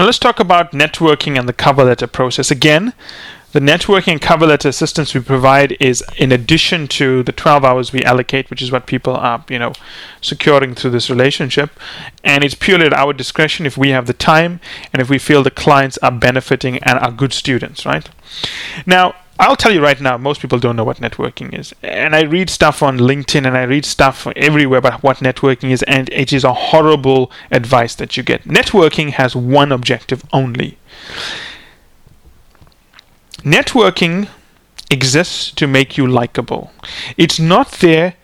Now let's talk about networking and the cover letter process. Again, the networking and cover letter assistance we provide is in addition to the 12 hours we allocate, which is what people are, you know, securing through this relationship. And it's purely at our discretion if we have the time and if we feel the clients are benefiting and are good students, right? Now, I'll tell you right now, most people don't know what networking is. And I read stuff on LinkedIn and I read stuff everywhere about what networking is, and it is a horrible advice that you get. Networking has one objective only Networking exists to make you likable. It's not there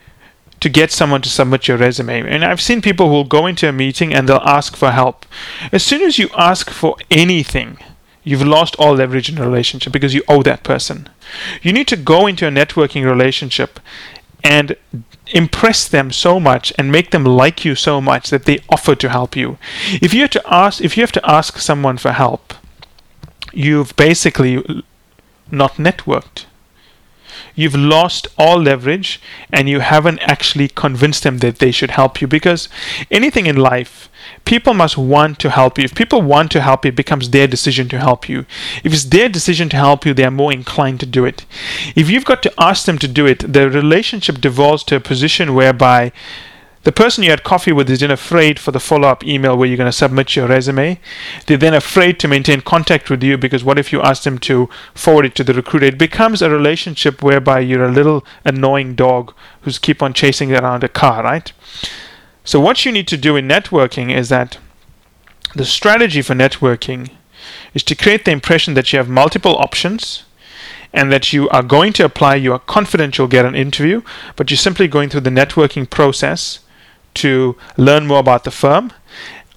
to get someone to submit your resume. And I've seen people who will go into a meeting and they'll ask for help. As soon as you ask for anything, you've lost all leverage in a relationship because you owe that person. You need to go into a networking relationship and impress them so much and make them like you so much that they offer to help you. If you have to ask if you have to ask someone for help, you've basically not networked. You've lost all leverage and you haven't actually convinced them that they should help you because anything in life, people must want to help you. If people want to help you, it becomes their decision to help you. If it's their decision to help you, they are more inclined to do it. If you've got to ask them to do it, the relationship devolves to a position whereby the person you had coffee with is then afraid for the follow up email where you're going to submit your resume. They're then afraid to maintain contact with you because what if you ask them to forward it to the recruiter? It becomes a relationship whereby you're a little annoying dog who's keep on chasing around a car, right? So what you need to do in networking is that the strategy for networking is to create the impression that you have multiple options and that you are going to apply, you are confident you'll get an interview, but you're simply going through the networking process to learn more about the firm.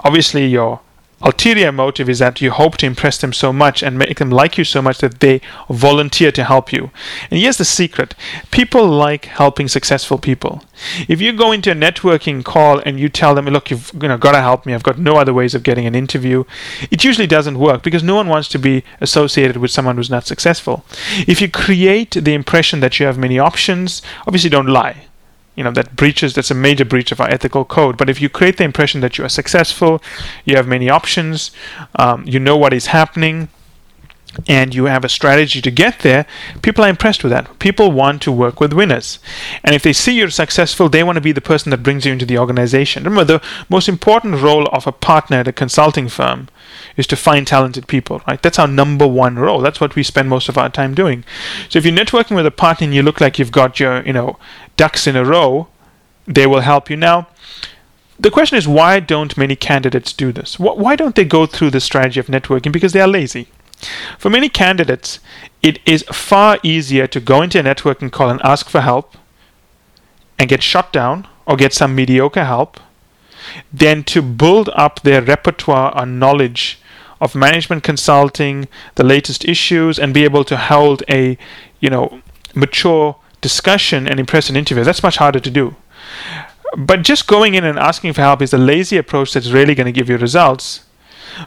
Obviously, your ulterior motive is that you hope to impress them so much and make them like you so much that they volunteer to help you. And here's the secret people like helping successful people. If you go into a networking call and you tell them, look, you've you know, got to help me, I've got no other ways of getting an interview, it usually doesn't work because no one wants to be associated with someone who's not successful. If you create the impression that you have many options, obviously don't lie you know that breaches that's a major breach of our ethical code but if you create the impression that you are successful you have many options um, you know what is happening and you have a strategy to get there, people are impressed with that. People want to work with winners. And if they see you're successful, they want to be the person that brings you into the organization. Remember, the most important role of a partner at a consulting firm is to find talented people, right? That's our number one role. That's what we spend most of our time doing. So if you're networking with a partner and you look like you've got your, you know, ducks in a row, they will help you. Now, the question is why don't many candidates do this? Why don't they go through the strategy of networking? Because they are lazy. For many candidates, it is far easier to go into a networking call and ask for help and get shut down or get some mediocre help than to build up their repertoire on knowledge of management consulting, the latest issues, and be able to hold a, you know, mature discussion and impress an interviewer. That's much harder to do. But just going in and asking for help is a lazy approach that's really going to give you results.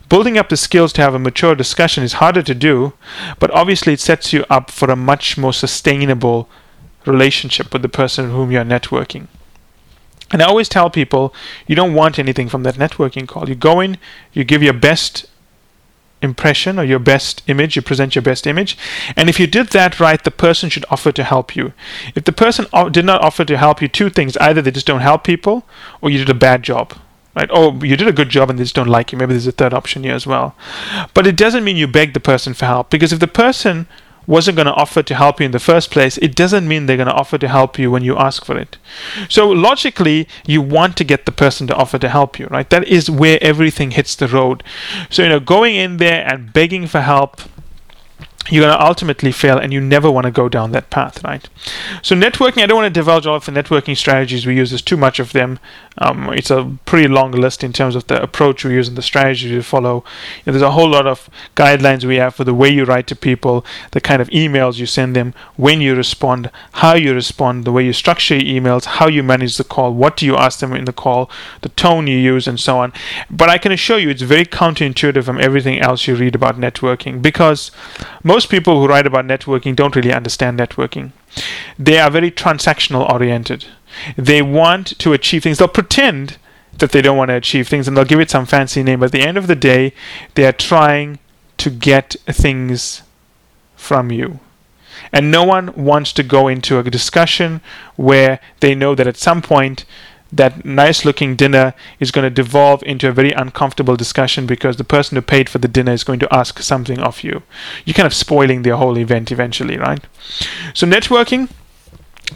Building up the skills to have a mature discussion is harder to do, but obviously it sets you up for a much more sustainable relationship with the person whom you're networking. And I always tell people you don't want anything from that networking call. You go in, you give your best impression or your best image, you present your best image. And if you did that right, the person should offer to help you. If the person did not offer to help you, two things either they just don't help people or you did a bad job. Right? Oh, you did a good job and they just don't like you. Maybe there's a third option here as well. But it doesn't mean you beg the person for help because if the person wasn't going to offer to help you in the first place, it doesn't mean they're going to offer to help you when you ask for it. So logically, you want to get the person to offer to help you, right? That is where everything hits the road. So, you know, going in there and begging for help you're going to ultimately fail and you never want to go down that path, right? So, networking, I don't want to divulge all of the networking strategies we use, there's too much of them. Um, it's a pretty long list in terms of the approach we use and the strategy we follow. You know, there's a whole lot of guidelines we have for the way you write to people, the kind of emails you send them, when you respond, how you respond, the way you structure your emails, how you manage the call, what do you ask them in the call, the tone you use, and so on. But I can assure you it's very counterintuitive from everything else you read about networking because most people who write about networking don't really understand networking. They are very transactional oriented. They want to achieve things. They'll pretend that they don't want to achieve things and they'll give it some fancy name. But at the end of the day, they are trying to get things from you. And no one wants to go into a discussion where they know that at some point that nice looking dinner is going to devolve into a very uncomfortable discussion because the person who paid for the dinner is going to ask something of you. You're kind of spoiling the whole event eventually, right? So, networking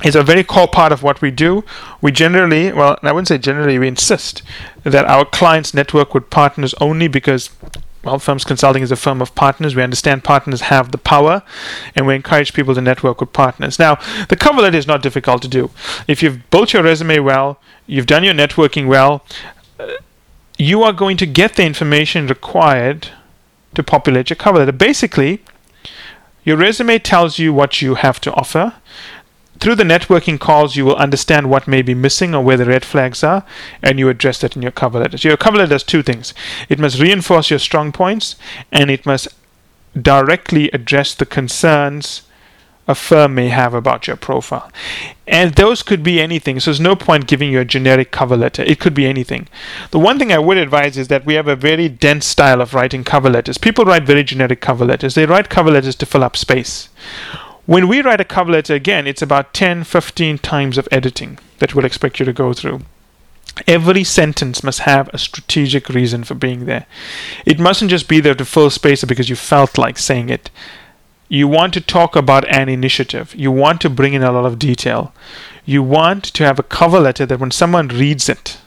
is a very core part of what we do. We generally, well, I wouldn't say generally, we insist that our clients network with partners only because well, Firms Consulting is a firm of partners. We understand partners have the power, and we encourage people to network with partners. Now, the cover letter is not difficult to do. If you've built your resume well, you've done your networking well, uh, you are going to get the information required to populate your cover letter. Basically, your resume tells you what you have to offer. Through the networking calls, you will understand what may be missing or where the red flags are, and you address that in your cover letter. So, your cover letter does two things it must reinforce your strong points, and it must directly address the concerns a firm may have about your profile. And those could be anything. So there's no point giving you a generic cover letter. It could be anything. The one thing I would advise is that we have a very dense style of writing cover letters. People write very generic cover letters. They write cover letters to fill up space. When we write a cover letter, again, it's about 10, 15 times of editing that we'll expect you to go through. Every sentence must have a strategic reason for being there. It mustn't just be there to fill space because you felt like saying it. You want to talk about an initiative. You want to bring in a lot of detail. You want to have a cover letter that when someone reads it,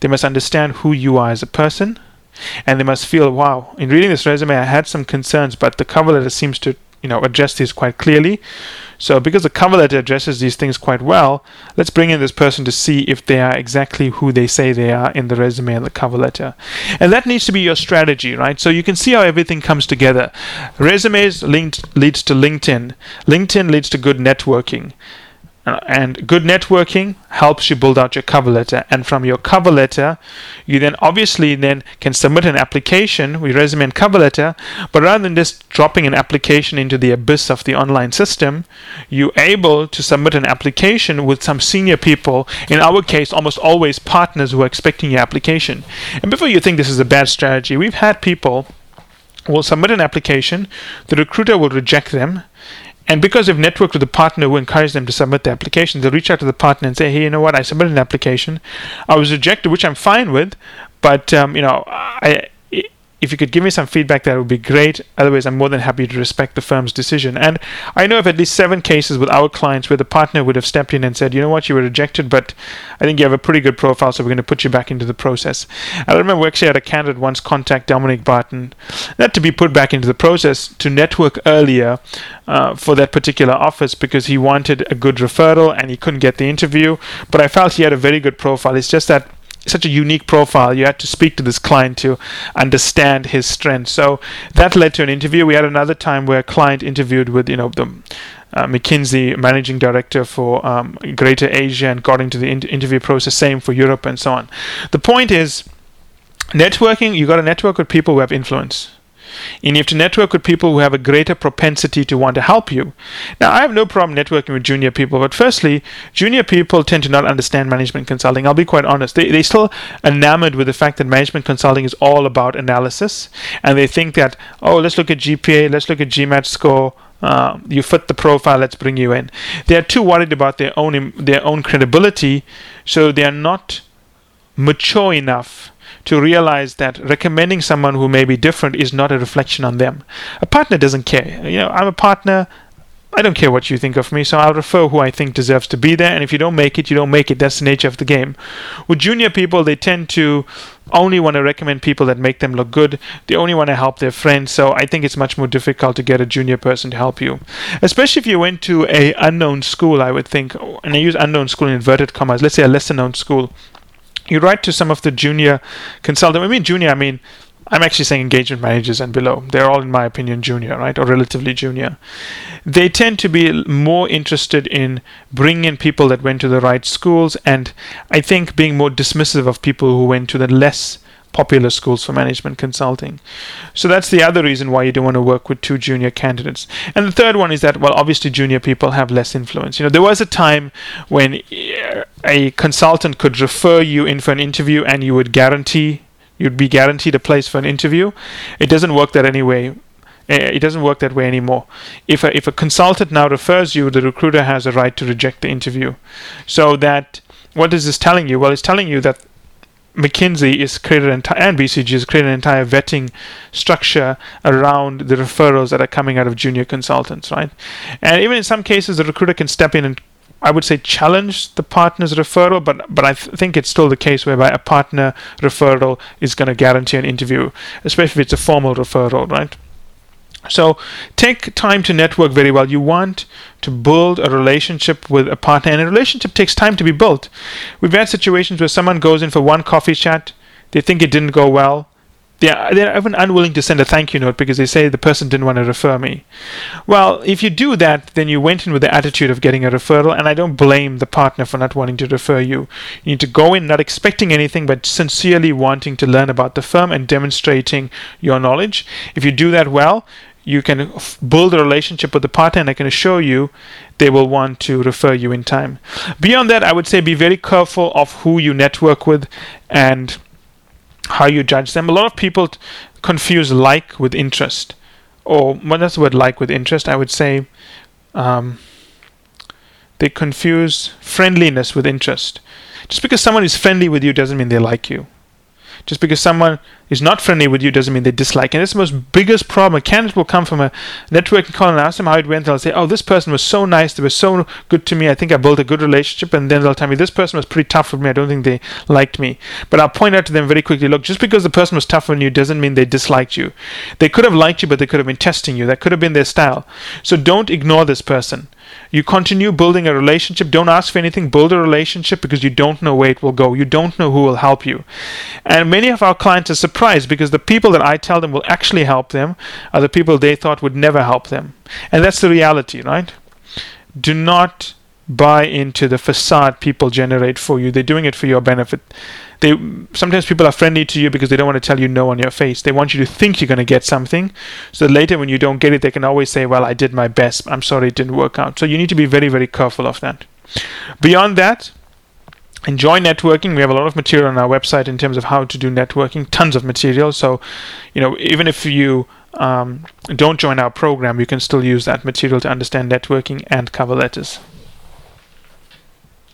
they must understand who you are as a person and they must feel, wow, in reading this resume, I had some concerns, but the cover letter seems to you know address these quite clearly. So because the cover letter addresses these things quite well, let's bring in this person to see if they are exactly who they say they are in the resume and the cover letter. And that needs to be your strategy, right? So you can see how everything comes together. Resumes linked leads to LinkedIn. LinkedIn leads to good networking. Uh, and good networking helps you build out your cover letter. And from your cover letter you then obviously then can submit an application with resume and cover letter. But rather than just dropping an application into the abyss of the online system you're able to submit an application with some senior people in our case almost always partners who are expecting your application. And before you think this is a bad strategy we've had people will submit an application the recruiter will reject them and because they've networked with the partner who encouraged them to submit the application, they'll reach out to the partner and say, hey, you know what, I submitted an application. I was rejected, which I'm fine with, but, um, you know, I, if you could give me some feedback, that would be great. Otherwise, I'm more than happy to respect the firm's decision. And I know of at least seven cases with our clients where the partner would have stepped in and said, you know what, you were rejected, but I think you have a pretty good profile, so we're going to put you back into the process. I remember we actually had a candidate once contact Dominic Barton, not to be put back into the process, to network earlier uh, for that particular office because he wanted a good referral and he couldn't get the interview. But I felt he had a very good profile. It's just that such a unique profile. You had to speak to this client to understand his strengths. So that led to an interview. We had another time where a client interviewed with you know the uh, McKinsey managing director for um, Greater Asia and got into the in- interview process. Same for Europe and so on. The point is, networking. You got to network with people who have influence. And you have to network with people who have a greater propensity to want to help you. Now, I have no problem networking with junior people, but firstly, junior people tend to not understand management consulting. I'll be quite honest. They, they're still enamored with the fact that management consulting is all about analysis, and they think that, oh, let's look at GPA, let's look at GMAT score. Uh, you fit the profile. Let's bring you in. They are too worried about their own their own credibility, so they are not mature enough to realize that recommending someone who may be different is not a reflection on them. A partner doesn't care. You know, I'm a partner. I don't care what you think of me, so I'll refer who I think deserves to be there. And if you don't make it, you don't make it. That's the nature of the game. With junior people, they tend to only want to recommend people that make them look good. They only want to help their friends. So I think it's much more difficult to get a junior person to help you, especially if you went to a unknown school. I would think, and I use unknown school in inverted commas. Let's say a lesser known school you write to some of the junior consultants. I mean, junior, I mean, I'm actually saying engagement managers and below. They're all, in my opinion, junior, right? Or relatively junior. They tend to be more interested in bringing in people that went to the right schools and I think being more dismissive of people who went to the less popular schools for management consulting. So that's the other reason why you don't want to work with two junior candidates. And the third one is that, well, obviously junior people have less influence. You know, there was a time when uh, a consultant could refer you in for an interview and you would guarantee you'd be guaranteed a place for an interview. It doesn't work that anyway Eh, it doesn't work that way anymore. If a, if a consultant now refers you, the recruiter has a right to reject the interview. So that what is this telling you? Well, it's telling you that McKinsey is created and BCG has created an entire vetting structure around the referrals that are coming out of junior consultants, right? And even in some cases, the recruiter can step in and I would say challenge the partner's referral, but but I th- think it's still the case whereby a partner referral is going to guarantee an interview, especially if it's a formal referral, right? So take time to network very well. You want to build a relationship with a partner, and a relationship takes time to be built. We've had situations where someone goes in for one coffee chat, they think it didn't go well, they're, they're even unwilling to send a thank you note because they say the person didn't want to refer me. Well, if you do that, then you went in with the attitude of getting a referral, and I don't blame the partner for not wanting to refer you. You need to go in not expecting anything, but sincerely wanting to learn about the firm and demonstrating your knowledge. If you do that well, you can f- build a relationship with the partner, and I can assure you they will want to refer you in time. Beyond that, I would say be very careful of who you network with and how you judge them. A lot of people t- confuse like with interest, or what is the word like with interest? I would say um, they confuse friendliness with interest. Just because someone is friendly with you doesn't mean they like you. Just because someone is not friendly with you doesn't mean they dislike. And it's the most biggest problem. A candidate will come from a networking call and ask them how it went. They'll say, "Oh, this person was so nice. They were so good to me. I think I built a good relationship." And then they'll tell me, "This person was pretty tough with me. I don't think they liked me." But I'll point out to them very quickly, "Look, just because the person was tough on you doesn't mean they disliked you. They could have liked you, but they could have been testing you. That could have been their style. So don't ignore this person." You continue building a relationship. Don't ask for anything. Build a relationship because you don't know where it will go. You don't know who will help you. And many of our clients are surprised because the people that I tell them will actually help them are the people they thought would never help them. And that's the reality, right? Do not buy into the facade people generate for you. They're doing it for your benefit. They sometimes people are friendly to you because they don't want to tell you no on your face. They want you to think you're going to get something, so later when you don't get it, they can always say, "Well, I did my best. I'm sorry it didn't work out." So you need to be very, very careful of that. Beyond that, enjoy networking. We have a lot of material on our website in terms of how to do networking. Tons of material. So, you know, even if you um, don't join our program, you can still use that material to understand networking and cover letters.